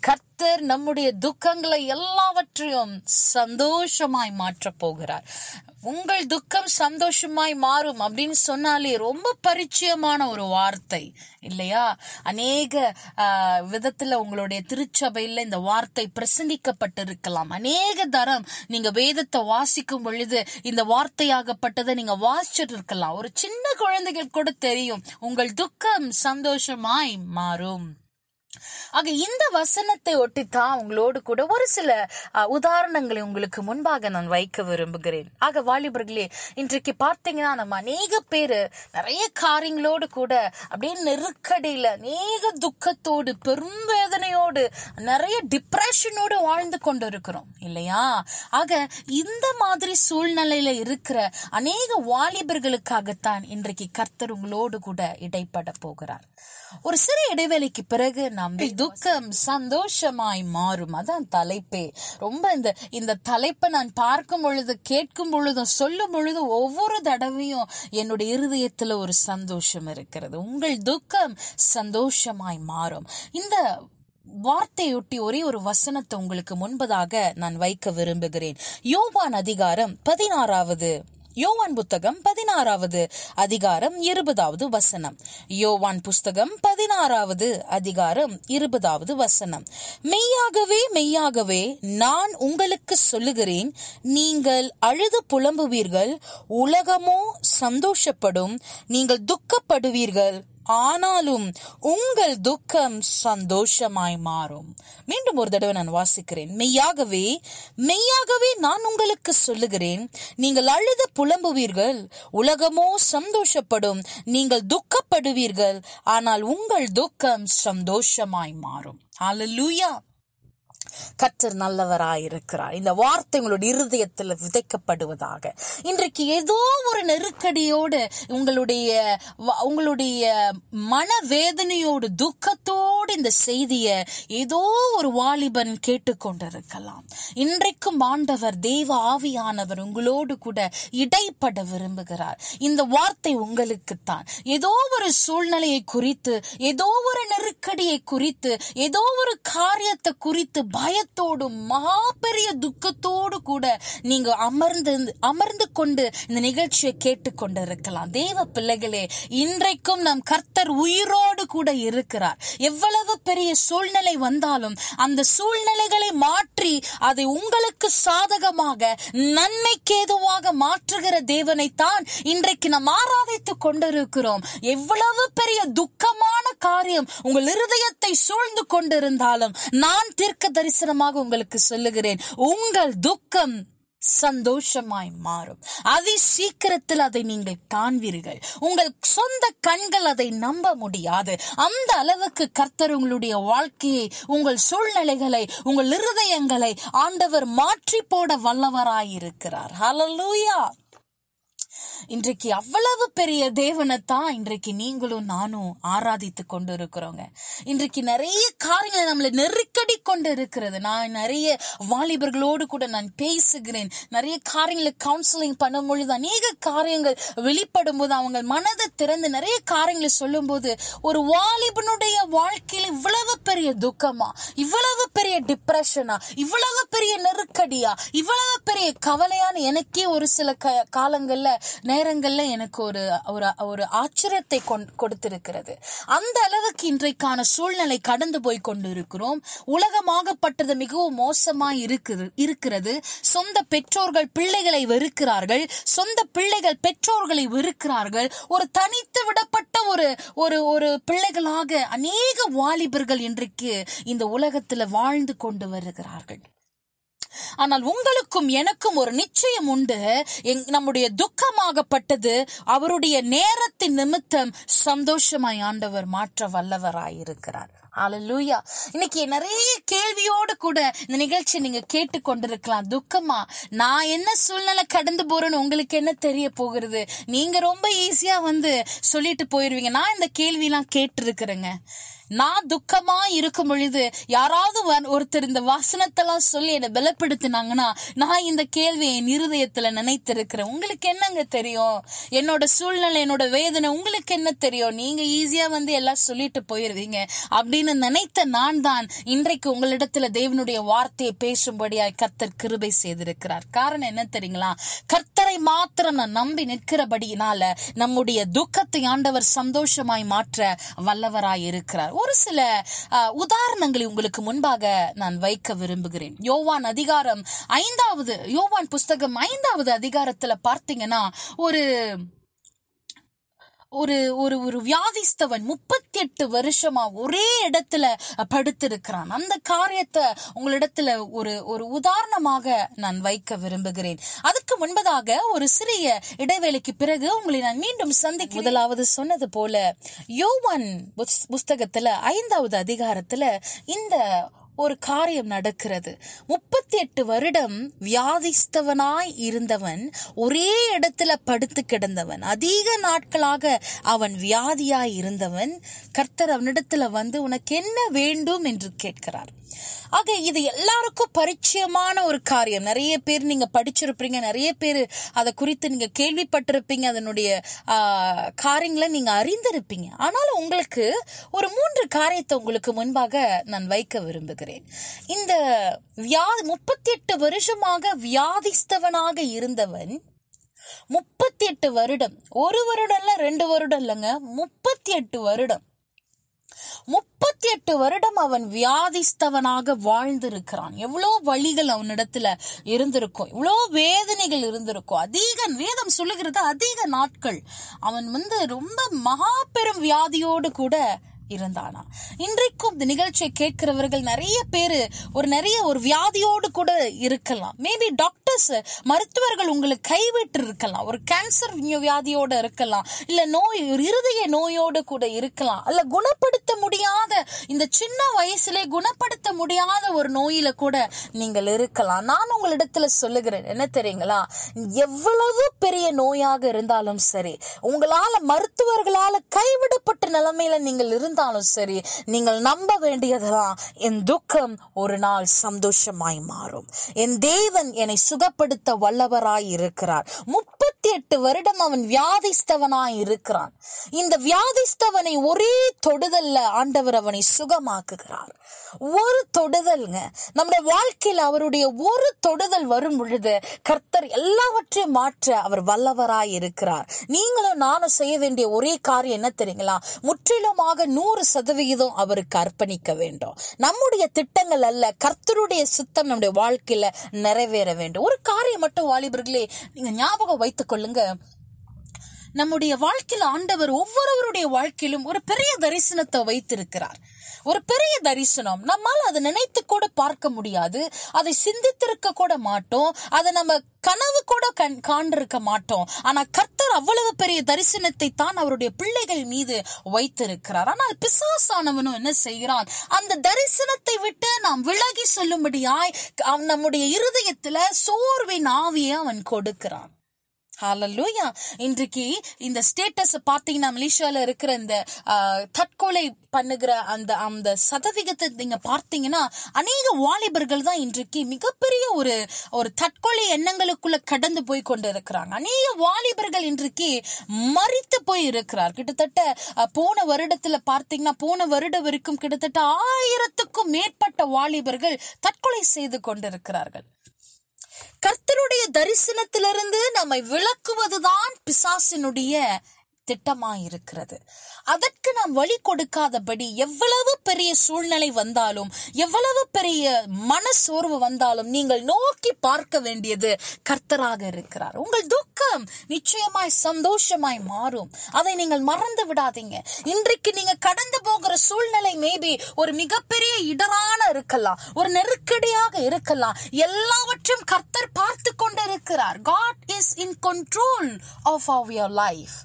கர்த்தர் நம்முடைய துக்கங்களை எல்லாவற்றையும் சந்தோஷமாய் மாற்றப் போகிறார். உங்கள் துக்கம் சந்தோஷமாய் மாறும் அப்படின்னு சொன்னாலே ரொம்ப பரிச்சயமான ஒரு வார்த்தை இல்லையா? அநேக விதத்துல உங்களுடைய திருச்சபையில இந்த வார்த்தை பிரசங்கிக்கப்பட்டிருக்கலாம். அநேக தரம் நீங்க வேதத்தை வாசிக்கும் பொழுது இந்த வார்த்தையாகப்பட்டதை நீங்க வாசிச்சிட்டு இருக்கலாம் ஒரு சின்ன குழந்தைகள் கூட தெரியும் உங்கள் துக்கம் சந்தோஷமாய் மாறும். ஆக இந்த வசனத்தை ஒட்டித்தான் உங்களோடு கூட ஒரு சில உதாரணங்களை உங்களுக்கு முன்பாக நான் வைக்க விரும்புகிறேன். ஆக வாலிபர்களே இன்றைக்கு பார்த்தீங்கன்னா நம்ம அநேக பேர் நிறைய காரியங்களோடு கூட அப்படியே நெருக்கடியில அநேக துக்கத்தோடு பெரும் வேதனையோடு நிறைய டிப்ரெஷனோடு வாழ்ந்து கொண்டு இருக்கிறோம் இல்லையா? ஆக இந்த மாதிரி சூழ்நிலையில இருக்கிற அநேக வாலிபர்களுக்காகத்தான் இன்றைக்கு கர்த்தர் உங்களோடு கூட இடைப்பட போகிறார். ஒரு சிறு இடைவேளைக்கு பிறகு நாம் துக்கம் சந்தோஷமாய் மாறும். அதான் தலைப்பே. ரொம்ப இந்த இந்த தலைப்பை நான் பார்க்கும் பொழுது கேட்கும் பொழுதும் சொல்லும் பொழுது ஒவ்வொரு தடவையும் என்னுடைய இருதயத்துல ஒரு சந்தோஷம் இருக்கிறது. உங்கள் துக்கம் சந்தோஷமாய் மாறும். இந்த வார்த்தையொட்டி ஒரே ஒரு வசனத்தை உங்களுக்கு முன்பதாக நான் வைக்க விரும்புகிறேன். யோவான் அதிகாரம் பதினாறாவது யோவான் புத்தகம் பதினாறாவது அதிகாரம் இருபதாவது வசனம். யோவான் புஸ்தகம் பதினாறாவது அதிகாரம் இருபதாவது வசனம். மெய்யாகவே மெய்யாகவே நான் உங்களுக்கு சொல்லுகிறேன். நீங்கள் அழுது புலம்புவீர்கள் உலகமோ சந்தோஷப்படும். நீங்கள் துக்கப்படுவீர்கள் ஆனாலும் உங்கள் துக்கம் சந்தோஷமாய் மாறும். மீண்டும் ஒரு தடவை நான் வாசிக்கிறேன். மெய்யாகவே மெய்யாகவே நான் உங்களுக்கு சொல்லுகிறேன். நீங்கள் அழுது புலம்புவீர்கள். உலகமோ சந்தோஷப்படும். நீங்கள் துக்கப்படுவீர்கள். ஆனால் உங்கள் துக்கம் சந்தோஷமாய் மாறும். அலலூயா கர்த்தர் நல்லவராயிருக்கிறார். இந்த வார்த்தை உங்களுடைய இருதயத்தில் விதைக்கப்படுவதாக. இன்றைக்கு ஏதோ ஒரு நெருக்கடியோடு உங்களுடைய உங்களுடைய மனவேதனையோடு துக்கத்தோடு இந்த செய்தியை ஏதோ ஒரு வாலிபன் கேட்டுக்கொண்டிருக்கலாம். இன்றைக்கும் ஆண்டவர் தேவ ஆவியானவர் உங்களோடு கூட இடைப்பட விரும்புகிறார். இந்த வார்த்தை உங்களுக்குத்தான். ஏதோ ஒரு சூழ்நிலையை குறித்து ஏதோ ஒரு நெருக்கடியை குறித்து ஏதோ ஒரு காரியத்தை குறித்து பயத்தோடும் மகா பெரிய துக்கத்தோடு கூட நீங்க அமர்ந்து அமர்ந்து கொண்டு இந்த நிகழ்ச்சியை கேட்டுக்கொண்டிருக்கலாம் தேவ பிள்ளைகளே இன்றைக்கும் நம் கர்த்தர் உயிரோடு கூட இருக்கிறார். எவ்வளவு பெரிய சூழ்நிலை வந்தாலும் அந்த சூழ்நிலைகளை மாற்றி அதை உங்களுக்கு சாதகமாக நன்மைக்கு ஏதுவாக மாற்றுகிற தேவனைத்தான் இன்றைக்கு நாம் ஆராதித்துக் கொண்டிருக்கிறோம். எவ்வளவு பெரிய துக்கமான காரியம் உங்கள் இருதயத்தை சூழ்ந்து கொண்டிருந்தாலும் நான் தீர்க்க தரிசனமாக உங்களுக்கு சொல்லுகிறேன். உங்கள் துக்கம் சந்தோஷமாய் மாறும். அதி சீக்கிரத்தில் அதை நீங்கள் காண்பீர்கள். உங்கள் சொந்த கண்கள் அதை நம்ப முடியாது. அந்த அளவுக்கு கர்த்தர் உங்களுடைய வாழ்க்கையை உங்கள் சூழ்நிலைகளை உங்கள் இருதயங்களை ஆண்டவர் மாற்றி போட வல்லவராயிருக்கிறார். ஹலலூயா இன்றைக்கு அவ்வளவு பெரிய தேவனை தான் இன்றைக்கு நீங்களும் நானும் ஆராதித்து கொண்டு இருக்கிறோங்க இன்றைக்கு நிறைய காரியங்களை நம்மளை நெருக்கடி கொண்டு இருக்கிறது நான் நிறைய வாலிபர்களோடு கூட நான் பேசுகிறேன். நிறைய காரியங்களை கவுன்சிலிங் பண்ணும் பொழுது அநேக காரியங்கள் வெளிப்படும் போது அவங்க மனதை திறந்து நிறைய காரியங்களை சொல்லும்போது ஒரு வாலிபனுடைய வாழ்க்கையில் இவ்வளவு பெரிய துக்கமா? இவ்வளவு பெரிய டிப்ரெஷனா இவ்வளவு பெரிய நெருக்கடியா? இவ்வளவு பெரிய கவலையான எனக்கே ஒரு சில க- காலங்கள்ல நேரங்கள்ல எனக்கு ஒரு ஒரு ஒரு ஆச்சரியத்தை கொண்- கொடுத்திருக்கிறது. அந்த அளவுக்கு இன்றைக்கான சூழ்நிலை கடந்து போய் கொண்டிருக்கிறோம். உலகமாகப்பட்டது மிகவும் மோசமாய் இருக்குது இருக்கிறது. சொந்த பெற்றோர்கள் பிள்ளைகளை வெறுக்கிறார்கள். சொந்த பிள்ளைகள் பெற்றோர்களை வெறுக்கிறார்கள். ஒரு தனித்து விடப்பட்ட ஒரு ஒரு ஒரு பிள்ளைகளாக அநேக வாலிபர்கள் இன்றைக்கு இந்த உலகத்துல வாழ்ந்து கொண்டு வருகிறார்கள். ஆனால் உங்களுக்கும் எனக்கும் ஒரு நிச்சயம் உண்டு. எங்- நம்முடைய துக்கமாகப்பட்டது அவருடைய நேரத்தின் நிமித்தம் சந்தோஷமாய் ஆண்டவர் மாற்ற வல்லவராயிருக்கிறார். அலலூயா இன்னைக்கு நிறைய கேள்வியோடு கூட இந்த நிகழ்ச்சி நீங்க கேட்டு கொண்டிருக்கலாம் துக்கமா? நான் என்ன சூழ்நிலை கடந்து போறேன்னு உங்களுக்கு என்ன தெரிய போகிறது? நீங்க ரொம்ப ஈஸியா வந்து சொல்லிட்டு போயிருவீங்க. நான் இந்த கேள்வி எல்லாம் கேட்டு இருக்கிறேங்க நான் துக்கமா இருக்கும் பொழுது யாராவது ஒருத்தர் இந்த வசனத்தெல்லாம் சொல்லி என்னை பலப்படுத்தினாங்கன்னா நான் இந்த கேள்வியை என் இருதயத்துல நினைத்திருக்கிறேன். உங்களுக்கு என்னங்க தெரியும்? என்னோட சூழ்நிலை என்னோட வேதனை உங்களுக்கு என்ன தெரியும்? நீங்க ஈஸியா வந்து எல்லாம் சொல்லிட்டு போயிருவீங்க. அப்படின்னு நினைத்த நான் தான் இன்றைக்கு உங்களிடத்துல தேவனுடைய வார்த்தையை பேசும்படியாய் கர்த்தர் கிருபை செய்திருக்கிறார். காரணம் என்ன தெரியுங்களா? கர்த்தரை மாத்திரம் நான் நம்பி நிற்கிறபடியினால நம்முடைய துக்கத்தை ஆண்டவர் சந்தோஷமாய் மாற்ற வல்லவராய் இருக்கிறார் ஒரு சில உதாரணங்களை உங்களுக்கு முன்பாக நான் வைக்க விரும்புகிறேன். யோவான் அதிகாரம் ஐந்தாவது யோவான் புஸ்தகம் ஐந்தாவது அதிகாரத்துல பார்த்தீங்கன்னா ஒரு ஒரு ஒரு ஒரு வியாதிஸ்தவன் முப்பத்தி எட்டு வருஷமா ஒரே இடத்துல படுத்திருக்கிறான். அந்த காரியத்தை உங்களிடத்துல ஒரு ஒரு உதாரணமாக நான் வைக்க விரும்புகிறேன். அதுக்கு முன்பதாக ஒரு சிறிய இடைவேளைக்கு பிறகு உங்களை நான் மீண்டும் சந்திக்க முதலாவது சொன்னது போல யோவான் புஸ்- புஸ்தகத்துல ஐந்தாவது அதிகாரத்துல இந்த ஒரு காரியம் நடக்கிறது. முப்பத்தி எட்டு வருடம் வியாதிஸ்தவனாய் இருந்தவன் ஒரே இடத்துல படுத்து கிடந்தவன். அதிக நாட்களாக அவன் வியாதியாய் இருந்தவன். கர்த்தர் அவனிடத்துல வந்து உனக்கு என்ன வேண்டும்? என்று கேட்கிறார். ஆக இது எல்லாருக்கும் பரிச்சயமான ஒரு காரியம். நிறைய பேர் நீங்க படிச்சிருப்பீங்க நிறைய பேர் அதை குறித்து நீங்க கேள்விப்பட்டிருப்பீங்க அதனுடைய காரியங்களை நீங்க அறிந்திருப்பீங்க. ஆனாலும் உங்களுக்கு ஒரு மூன்று காரியத்தை உங்களுக்கு முன்பாக நான் வைக்க விரும்புகிறேன். இந்த வியாதி முப்பத்தி எட்டு வருஷமாக வியாதிஸ்தவனாக இருந்தவன் முப்பத்தி எட்டு வருடம் ஒரு வருடம் இல்ல ரெண்டு வருடம் இல்லைங்க முப்பத்தி எட்டு வருடம் முப்பத்தி எட்டு வருடம் அவன் வியாதிஸ்தவனாக வாழ்ந்திருக்கிறான். எவ்வளோ வழிகள் அவனிடத்துல இருந்திருக்கும். இவ்வளோ வேதனைகள் இருந்திருக்கும். அதிக வேதம் சொல்லுகிறது அதிக நாட்கள். அவன் வந்து ரொம்ப மகா பெரும் வியாதியோடு கூட இருந்தானா? இன்றைக்கும் இந்த நிகழ்ச்சியை கேட்கிறவர்கள் நிறைய பேரு ஒரு நிறைய ஒரு வியாதியோடு கூட இருக்கலாம். மேபி டாக்டர்ஸ் மருத்துவர்கள் உங்களுக்கு கைவிட்டு இருக்கலாம். ஒரு கேன்சர் வியாதியோட இருக்கலாம். இல்ல நோய் ஒரு இருதய நோயோடு கூட இருக்கலாம். அல்ல குணப்படுத்த முடியாத இந்த சின்ன வயசுல குணப்படுத்த முடியாத ஒரு நோயில கூட நீங்கள் இருக்கலாம். நான் உங்களிடத்துல சொல்லுகிறேன் என்ன தெரியுங்களா? எவ்வளவு பெரிய நோயாக இருந்தாலும் சரி உங்களால மருத்துவர்களால கைவிடப்பட்ட நிலைமையில நீங்கள் இருந்தாலும் சரி நீங்கள் நம்ப வேண்டியதுதான் என் துக்கம் ஒரு நாள் சந்தோஷமாய் மாறும். என் தேவன் என்னை சுகப்படுத்த வல்லவராய் இருக்கிறார். முப்பத்தி எட்டு வருடம் அவன் வியாதிஸ்தவனாய் இருக்கிறான். இந்த வியாதிஸ்தவனை ஒரே தொடுதல்ல ஆண்டவர் அவனை சுகமாக்குகிறார். ஒரு தொடுதல்ங்க நம்முடைய வாழ்க்கையில் அவருடைய ஒரு தொடுதல் வரும் பொழுது கர்த்தர் எல்லாவற்றையும் மாற்ற அவர் வல்லவராய் இருக்கிறார். நீங்களும் நானும் செய்ய வேண்டிய ஒரே காரியம் என்ன தெரியுங்களா? முற்றிலுமாக நூறு சதவிகிதம் அவருக்கு அர்ப்பணிக்க வேண்டும். நம்முடைய திட்டங்கள் அல்ல கர்த்தருடைய சித்தம் நம்முடைய வாழ்க்கையில நிறைவேற வேண்டும். ஒரு காரியம் மட்டும் வாலிபர்களே நீங்க ஞாபகம் வைத்துக் கொள்ளுங்க. நம்முடைய வாழ்க்கையில் ஆண்டவர் ஒவ்வொருவருடைய வாழ்க்கையிலும் ஒரு பெரிய தரிசனத்தை வைத்திருக்கிறார். ஒரு பெரிய தரிசனம். நம்மால் அதை நினைத்து கூட பார்க்க முடியாது. அதை சிந்தித்திருக்க கூட மாட்டோம். அதை நம்ம கனவு கூட கண் காண்டிருக்க மாட்டோம். ஆனா கர்த்தர் அவ்வளவு பெரிய தரிசனத்தை தான் அவருடைய பிள்ளைகள் மீது வைத்திருக்கிறார். ஆனால் பிசாசானவனும் என்ன செய்கிறான்? அந்த தரிசனத்தை விட்டு நாம் விலகி சொல்லும்படியாய் அவன் நம்முடைய இருதயத்துல சோர்வின் ஆவியை அவன் கொடுக்கிறான். ஹாலல்லூயா இன்றைக்கு இந்த ஸ்டேட்டஸ் பார்த்தீங்கன்னா மலேசியாவில் இருக்கிற இந்த தற்கொலை பண்ணுகிற அந்த அந்த சதவிகிதத்தை நீங்க பார்த்தீங்கன்னா அநேக வாலிபர்கள் தான் இன்றைக்கு மிகப்பெரிய ஒரு ஒரு தற்கொலை எண்ணங்களுக்குள்ள கடந்து போய் கொண்டு இருக்கிறாங்க அநேக வாலிபர்கள் இன்றைக்கு மறித்து போய் இருக்கிறார். கிட்டத்தட்ட போன வருடத்துல பார்த்தீங்கன்னா போன வருடம் வரைக்கும் கிட்டத்தட்ட ஆயிரத்துக்கும் மேற்பட்ட வாலிபர்கள் தற்கொலை செய்து கொண்டிருக்கிறார்கள். கர்த்தருடைய தரிசனத்திலிருந்து நம்மை விளக்குவதுதான் பிசாசினுடைய திட்டமாயிருக்கிறது. அதற்கு நாம் வழி கொடுக்காதபடி எவ்வளவு பெரிய சூழ்நிலை வந்தாலும் எவ்வளவு பெரிய மன சோர்வு வந்தாலும் நீங்கள் நோக்கி பார்க்க வேண்டியது கர்த்தராக இருக்கிறார். உங்கள் துக்கம் நிச்சயமாய் சந்தோஷமாய் மாறும். அதை நீங்கள் மறந்து விடாதீங்க. இன்றைக்கு நீங்க கடந்து போகிற சூழ்நிலை மேபி ஒரு மிகப்பெரிய இடரான இருக்கலாம் ஒரு நெருக்கடியாக இருக்கலாம். எல்லாவற்றையும் கர்த்தர் பார்த்து கொண்டிருக்கிறார். God is in control of of your life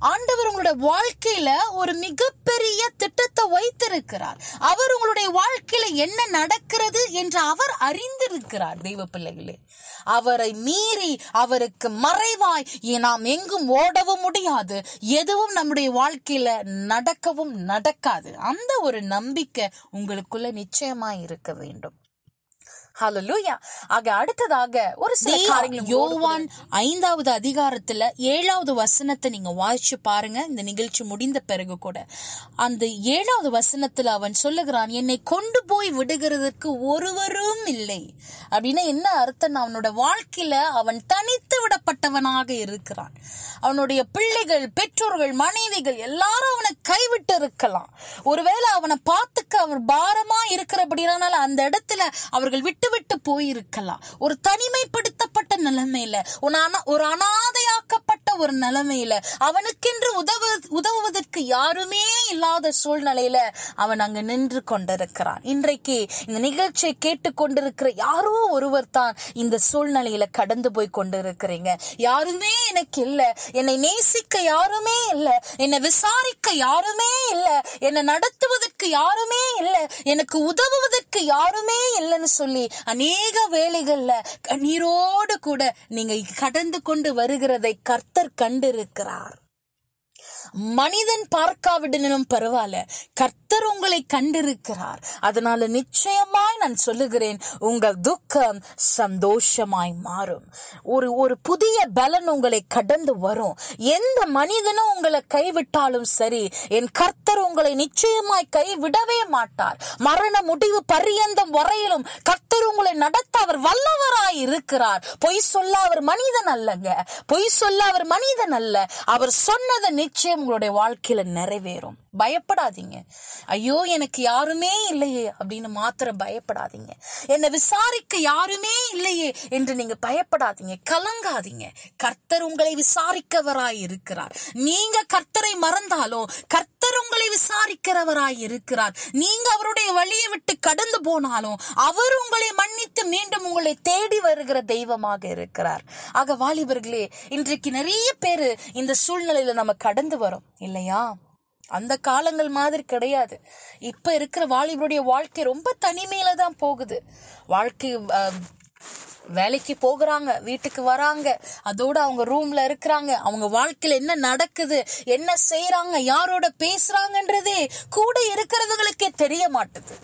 ஆண்டவர் உங்களுடைய வாழ்க்கையில ஒரு மிகப்பெரிய திட்டத்தை வைத்திருக்கிறார். அவர் உங்களுடைய வாழ்க்கையில என்ன நடக்கிறது என்று அவர் அறிந்திருக்கிறார் தெய்வ பிள்ளைகளே. அவரை மீறி அவருக்கு மறைவாய் நாம் எங்கும் ஓடவும் முடியாது. எதுவும் நம்முடைய வாழ்க்கையில நடக்கவும் நடக்காது. அந்த ஒரு நம்பிக்கை உங்களுக்குள்ள நிச்சயமா இருக்க வேண்டும். ஹalleluya ஆக அடுத்ததாக ஒரு சில காரியங்கள் யோவான் ஐந்தாவது அதிகாரத்துல ஏழாவது வசனத்தை நீங்க வாசிச்சு பாருங்க. இந்த நிகழ்ச்சி முடிந்த பிறகு கூட. அந்த ஏழாவது வசனத்துல அவன் சொல்லுகிறான் என்னை கொண்டு போய் விடுகிறதுக்கு ஒருவரும் இல்லை. அப்படின்னா என்ன அர்த்தம் அவனோட வாழ்க்கையில அவன் தனித்து விடப்பட்டவனாக இருக்கிறான். அவனுடைய பிள்ளைகள் பெற்றோர்கள் மனைவிகள் எல்லாரும் அவனை கைவிட்டு இருக்கலாம். ஒருவேளை அவனை பார்த்துக்க அவர் பாரமா இருக்கிறபடினால அந்த இடத்துல அவர்கள் விட்டு விட்டு போயிருக்கலாம். ஒரு தனிமைப்படுத்தப்பட்ட நிலைமையில ஒரு அனா- ஒரு அனாதையாக்கப்பட்ட ஒரு நிலைமையில அவனுக்கென்று உதவு உதவுவதற்கு யாருமே இல்லாத சூழ்நிலையில அவன் அங்கு நின்று கொண்டிருக்கிறான். இன்றைக்கு இந்த நிகழ்ச்சியை கேட்டுக்கொண்டிருக்கிற யாரோ ஒருவர் தான் இந்த சூழ்நிலையில கடந்து போய் கொண்டிருக்கிறீங்க யாருமே எனக்கு இல்ல. என்னை நேசிக்க யாருமே இல்ல. என்னை விசாரிக்க யாருமே இல்ல. என்னை நடத்துவதற்கு யாருமே இல்ல. எனக்கு உதவுவதற்கு யாருமே இல்லைன்னு சொல்லி அநேக வேலைகள்ல கண்ணீரோடு கூட நீங்க கடந்து கொண்டு வருகிறதை கர்த்தர் கண்டிருக்கிறார். மனிதன் பார்க்காவிடனும் பரவாயில்ல. கர்த்தர் உங்களை கண்டிருக்கிறார். அதனால நிச்சயமாய் நான் சொல்லுகிறேன் உங்கள் துக்கம் சந்தோஷமாய் மாறும். ஒரு ஒரு புதிய பலன் உங்களை கடந்து வரும். எந்த மனிதனும் உங்களை கைவிட்டாலும் சரி என் கர்த்தர் உங்களை நிச்சயமாய் கைவிடவே மாட்டார். மரண முடிவு பரியந்தம் வரையிலும் கர்த்தர் உங்களை நடத்த அவர் வல்லவராய் இருக்கிறார். பொய் சொல்ல அவர் மனிதன் அல்லங்க. பொய் சொல்ல அவர் மனிதன் அல்ல. அவர் சொன்னதை நிச்சயம் உங்களுடைய வாழ்க்கையில நிறைவேறும். பயப்படாதீங்க. ஐயோ எனக்கு யாருமே இல்லையே அப்படின்னு மாத்திரம் பயப்படாதீங்க. என்னை விசாரிக்க யாருமே இல்லையே என்று நீங்க பயப்படாதீங்க. கலங்காதீங்க. கர்த்தர் உங்களை விசாரிக்கவராய் இருக்கிறார். நீங்க கர்த்தரை மறந்தாலும் கர்த்தர் உங்களை விசாரிக்கிறவராய் இருக்கிறார். நீங்க அவருடைய வழியை விட்டு கடந்து போனாலும் அவர் உங்களை மன்னித்து மீண்டும் உங்களை தேடி வருகிற தெய்வமாக இருக்கிறார். ஆக வாலிபர்களே இன்றைக்கு நிறைய பேரு இந்த சூழ்நிலையில நம்ம கடந்து வரோம். இல்லையா? அந்த காலங்கள் மாதிரி கிடையாது. இப்ப இருக்கிற வாலிபருடைய வாழ்க்கை ரொம்ப தனிமையில தான் போகுது. வாழ்க்கை வேலைக்கு போகிறாங்க வீட்டுக்கு வராங்க அதோட அவங்க ரூம்ல இருக்கிறாங்க அவங்க வாழ்க்கையில என்ன நடக்குது என்ன செய்யறாங்க யாரோட பேசுறாங்கன்றதே கூட இருக்கிறவங்களுக்கே தெரிய மாட்டுது.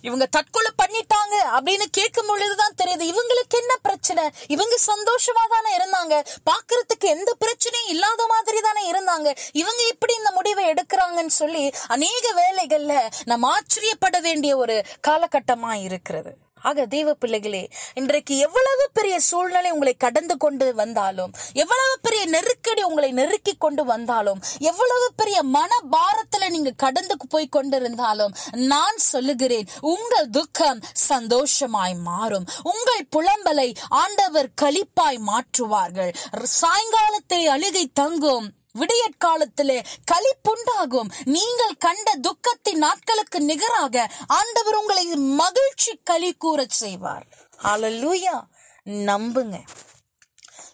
இவங்க தற்கொலை பண்ணிட்டாங்க அப்படின்னு கேட்கும் பொழுதுதான் தெரியுது. இவங்களுக்கு என்ன பிரச்சனை? இவங்க சந்தோஷமா தானே இருந்தாங்க. பாக்குறதுக்கு எந்த பிரச்சனையும் இல்லாத மாதிரி தானே இருந்தாங்க. இவங்க இப்படி இந்த முடிவை எடுக்கிறாங்கன்னு சொல்லி அநேக வேலைகள்ல நம்ம ஆச்சரியப்பட வேண்டிய ஒரு காலகட்டமா இருக்கிறது. ஆக தெய்வ பிள்ளைகளே இன்றைக்கு எவ்வளவு பெரிய சூழ்நிலை உங்களை கடந்து கொண்டு வந்தாலும் எவ்வளவு பெரிய நெருக்கடி உங்களை நெருக்கி கொண்டு வந்தாலும் எவ்வளவு பெரிய மன பாரத்துல நீங்க கடந்து போய் கொண்டிருந்தாலும் நான் சொல்லுகிறேன் உங்கள் துக்கம் சந்தோஷமாய் மாறும். உங்கள் புலம்பலை ஆண்டவர் களிப்பாய் மாற்றுவார்கள். சாயங்காலத்தை அழுகை தங்கும். விடியற்காலத்திலே களிப்புண்டாகும். நீங்கள் கண்ட துக்கத்தின் நாட்களுக்கு நிகராக ஆண்டவர் உங்களை மகிழ்ச்சி களி கூறச் செய்வார். அலலூயா நம்புங்க.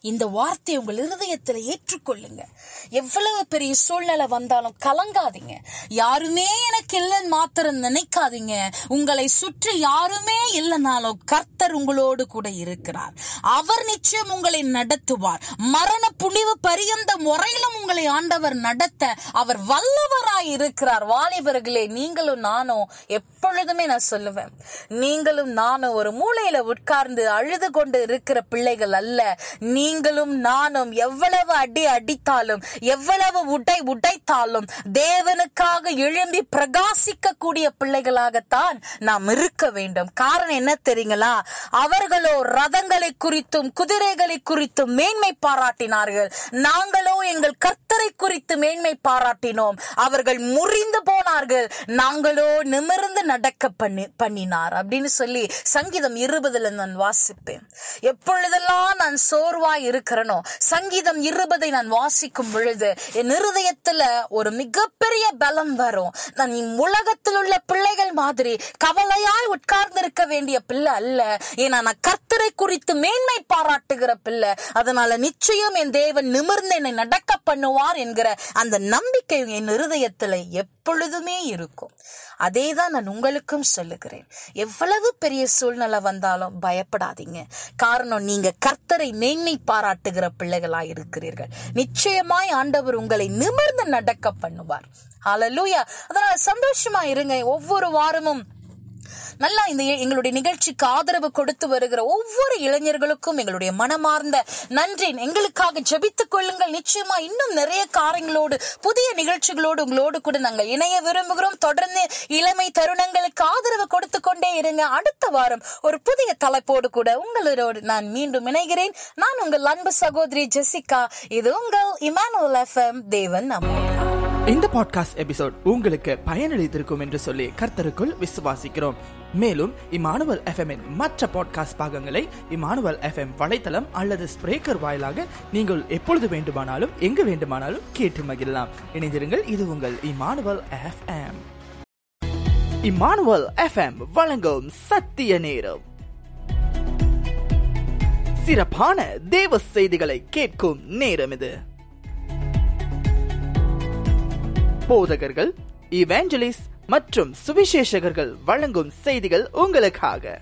இந்த வார்த்தையை உங்கள் இருதயத்தில் ஏற்றுக்கொள்ளுங்க. எவ்வளவு பெரிய சூழ்நிலை வந்தாலும் கலங்காதீங்க. யாருமே எனக்கு இல்லைன்னு மாத்திரம் நினைக்காதீங்க. உங்களை சுற்றி யாருமே இல்லைனாலும் கர்த்தர் உங்களோடு கூட இருக்கிறார். அவர் நிச்சயம் உங்களை நடத்துவார். மரண புனிவு பரியந்த முறையிலும் உங்களை ஆண்டவர் நடத்த அவர் வல்லவராய் இருக்கிறார். வாலிபர்களே நீங்களும் நானும் எப்பொழுதுமே நான் சொல்லுவேன். நீங்களும் நானும் ஒரு மூலையில உட்கார்ந்து அழுது கொண்டு இருக்கிற பிள்ளைகள் அல்ல. நீ நீங்களும் நானும் எவ்வளவு அடி அடித்தாலும் எவ்வளவு உடை உடைத்தாலும் தேவனுக்காக எழும்பி பிரகாசிக்க கூடிய பிள்ளைகளாகத்தான் நாம் இருக்க வேண்டும். காரணம் என்ன தெரியுங்களா? அவர்களோ ரதங்களை குறித்தும் குதிரைகளை குறித்தும் மேன்மை பாராட்டினார்கள். நாங்களோ எங்கள் கர்த்தரை குறித்து மேன்மை பாராட்டினோம். அவர்கள் முறிந்து போனார்கள். நாங்களோ நிமிர்ந்து நடக்க பண்ணி பண்ணினார் அப்படின்னு சொல்லி சங்கீதம் இருபதுல நான் வாசிப்பேன். எப்பொழுதெல்லாம் நான் சோர்வாய் இருக்கிறனோ? சங்கீதம் இருபதை நான் வாசிக்கும் பொழுது என் இருதயத்துல ஒரு மிகப்பெரிய பலம் வரும். நான் உலகத்தில் உள்ள பிள்ளைகள் மாதிரி கவலையாய் உட்கார்ந்து இருக்க வேண்டிய பிள்ளை அல்ல. ஏன்னா நான் கர்த்தரை குறித்து மேன்மை பாராட்டுகிற பிள்ளை. அதனால நிச்சயம் என் தேவன் நிமிர்ந்து என்னை நடக்க பண்ணுவார் என்கிற அந்த நம்பிக்கை என் இருதயத்துல எப்பொழுதுமே இருக்கும். அதே தான் நான் உங்களுக்கும் சொல்லுகிறேன். எவ்வளவு பெரிய சூழ்நிலை வந்தாலும் பயப்படாதீங்க. காரணம் நீங்க கர்த்தரை மேன்மை பாராட்டுகிற பிள்ளைகளா இருக்கிறீர்கள். நிச்சயமாய் ஆண்டவர் உங்களை நிமிர்ந்து நடக்க பண்ணுவார். ஹalleluya அதனால சந்தோஷமா இருங்க. ஒவ்வொரு வாரமும் நல்லா இந்த எங்களுடைய நிகழ்ச்சிக்கு ஆதரவு கொடுத்து வருகிற ஒவ்வொரு இளைஞர்களுக்கும் எங்களுடைய மனமார்ந்த நன்றி. எங்களுக்காக ஜபித்துக் கொள்ளுங்கள். நிச்சயமா இன்னும் நிறைய காரியங்களோடு புதிய நிகழ்ச்சிகளோடு உங்களோடு கூட நாங்கள் இணைய விரும்புகிறோம். தொடர்ந்து இளமை தருணங்களுக்கு ஆதரவு கொடுத்து கொண்டே இருங்க. அடுத்த வாரம் ஒரு புதிய தலைப்போடு கூட உங்களோடு நான் மீண்டும் இணைகிறேன். நான் உங்கள் அன்பு சகோதரி ஜெசிகா. இது உங்கள் இமானுவல் எஃப்எம் தேவன் நம்மோடு இந்த பாட்காஸ்ட் எபிசோட் உங்களுக்கு பயனளித்திருக்கும் என்று சொல்லி கர்த்தருக்குள் விசுவாசிக்கிறோம். மேலும் இமானுவல் எஃப்எம் மற்ற பாட்காஸ்ட் பாகங்களை இமானுவல் எஃப்எம் வலைத்தளம் அல்லது ஸ்பிரேக்கர் வாயிலாக நீங்கள் எப்பொழுது வேண்டுமானாலும் எங்கு வேண்டுமானாலும் கேட்டு மகிழலாம். இணைந்திருங்கள் இது உங்கள் இமானுவல் எஃப்எம் இமானுவல் எஃப்எம் வழங்கும் சத்திய நேரம். சிறப்பான தேவ செய்திகளை கேட்கும் நேரம் இது. போதகர்கள் இவாஞ்சலிஸ் மற்றும் சுவிசேஷகர்கள் வழங்கும் செய்திகள் உங்களுக்காக.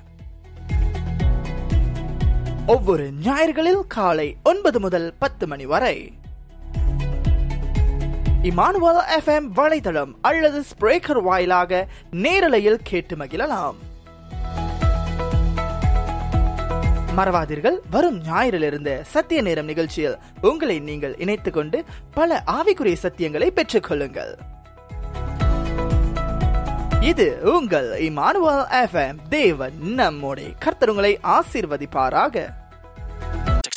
ஒவ்வொரு ஞாயிறுகளில் காலை ஒன்பது முதல் பத்து மணி வரை. இமானுவல் எஃப்எம் வலைதளம் அல்லது ஸ்பிரேக்கர் வாயிலாக நேரலையில் கேட்டு மகிழலாம். மறவாதீர்கள். வரும் ஞாயிறிலிருந்து சத்திய நேரம் நிகழ்ச்சியில் உங்களை நீங்கள் இணைத்துக் கொண்டு பல ஆவிக்குரிய சத்தியங்களை பெற்றுக் கொள்ளுங்கள் இது உங்கள் இமானுவல் எஃப்எம் தேவன் நம்முடைய கர்த்தருங்களை ஆசீர்வதிப்பாராக.